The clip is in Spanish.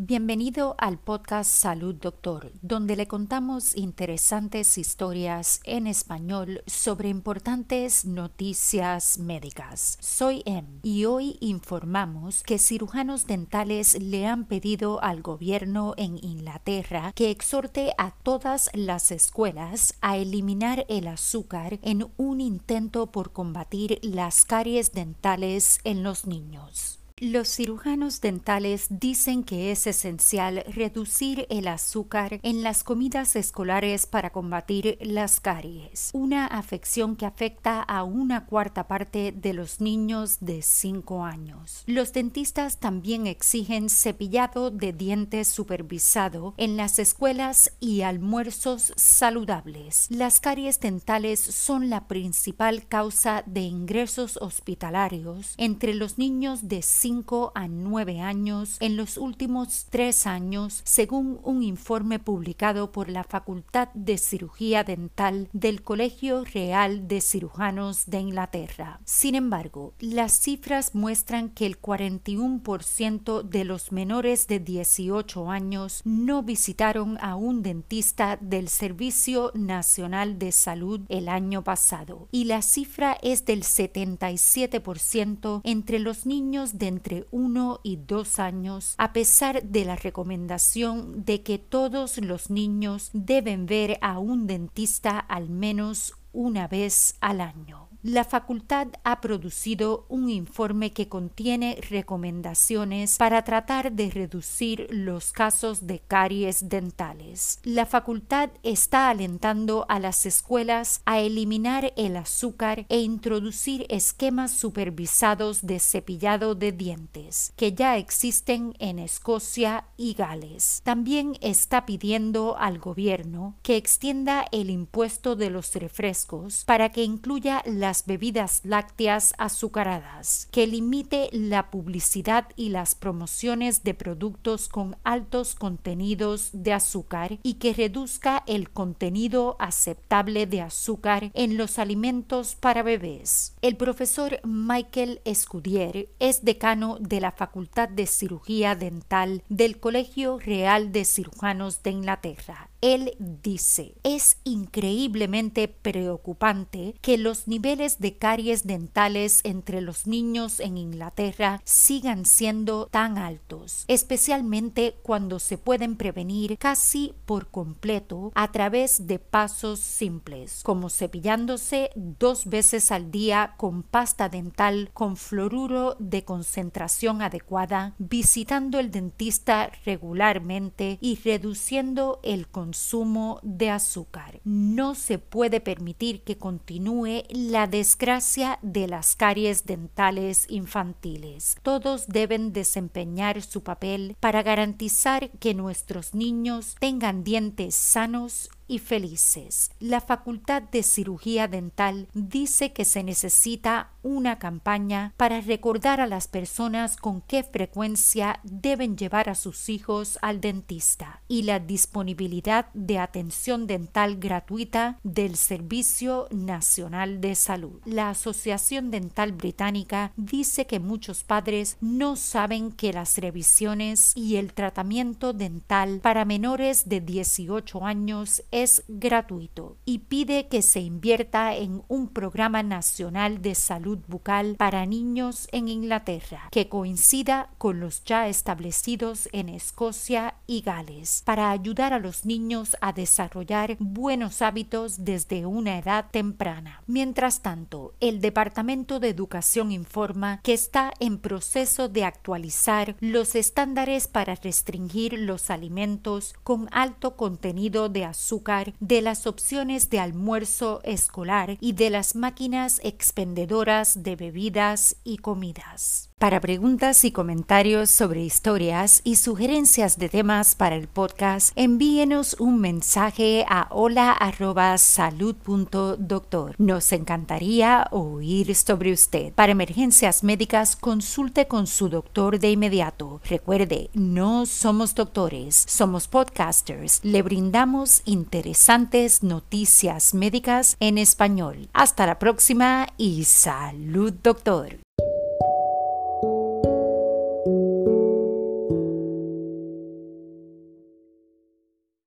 Bienvenido al podcast Salud Doctor, donde le contamos interesantes historias en español sobre importantes noticias médicas. Soy Em y hoy informamos que cirujanos dentales le han pedido al gobierno en Inglaterra que exhorte a todas las escuelas a eliminar el azúcar en un intento por combatir las caries dentales en los niños. Los cirujanos dentales dicen que es esencial reducir el azúcar en las comidas escolares para combatir las caries, una afección que afecta a una cuarta parte de los niños de 5 años. Los dentistas también exigen cepillado de dientes supervisado en las escuelas y almuerzos saludables. Las caries dentales son la principal causa de ingresos hospitalarios entre los niños de 5 a 9 años en los últimos tres años, según un informe publicado por la Facultad de Cirugía Dental del Colegio Real de Cirujanos de Inglaterra. Sin embargo, las cifras muestran que el 41% de los menores de 18 años no visitaron a un dentista del Servicio Nacional de Salud el año pasado y la cifra es del 77% entre los niños de entre 1 y 2 años, a pesar de la recomendación de que todos los niños deben ver a un dentista al menos una vez al año la facultad ha producido un informe que contiene recomendaciones para tratar de reducir los casos de caries dentales. La facultad está alentando a las escuelas a eliminar el azúcar e introducir esquemas supervisados de cepillado de dientes, que ya existen en Escocia y Gales. También está pidiendo al gobierno que extienda el impuesto de los refrescos para que incluya la las bebidas lácteas azucaradas, que limite la publicidad y las promociones de productos con altos contenidos de azúcar y que reduzca el contenido aceptable de azúcar en los alimentos para bebés. El profesor Michael Escudier es decano de la Facultad de Cirugía Dental del Colegio Real de Cirujanos de Inglaterra. Él dice, es increíblemente preocupante que los niveles de caries dentales entre los niños en Inglaterra sigan siendo tan altos, especialmente cuando se pueden prevenir casi por completo a través de pasos simples, como cepillándose dos veces al día con pasta dental con fluoruro de concentración adecuada, visitando el dentista regularmente y reduciendo el de azúcar. No se puede permitir que continúe la desgracia de las caries dentales infantiles. Todos deben desempeñar su papel para garantizar que nuestros niños tengan dientes sanos y felices. La Facultad de Cirugía Dental dice que se necesita una campaña para recordar a las personas con qué frecuencia deben llevar a sus hijos al dentista y la disponibilidad de atención dental gratuita del Servicio Nacional de Salud. La Asociación Dental Británica dice que muchos padres no saben que las revisiones y el tratamiento dental para menores de 18 años es gratuito y pide que se invierta en un programa nacional de salud bucal para niños en Inglaterra que coincida con los ya establecidos en Escocia y Gales para ayudar a los niños a desarrollar buenos hábitos desde una edad temprana. Mientras tanto, el Departamento de Educación informa que está en proceso de actualizar los estándares para restringir los alimentos con alto contenido de azúcar de las opciones de almuerzo escolar y de las máquinas expendedoras de bebidas y comidas. Para preguntas y comentarios sobre historias y sugerencias de temas para el podcast, envíenos un mensaje a hola@salud.doctor. Nos encantaría oír sobre usted. Para emergencias médicas, consulte con su doctor de inmediato. Recuerde, no somos doctores, somos podcasters. Le brindamos interesantes noticias médicas en español. Hasta la próxima y salud, doctor.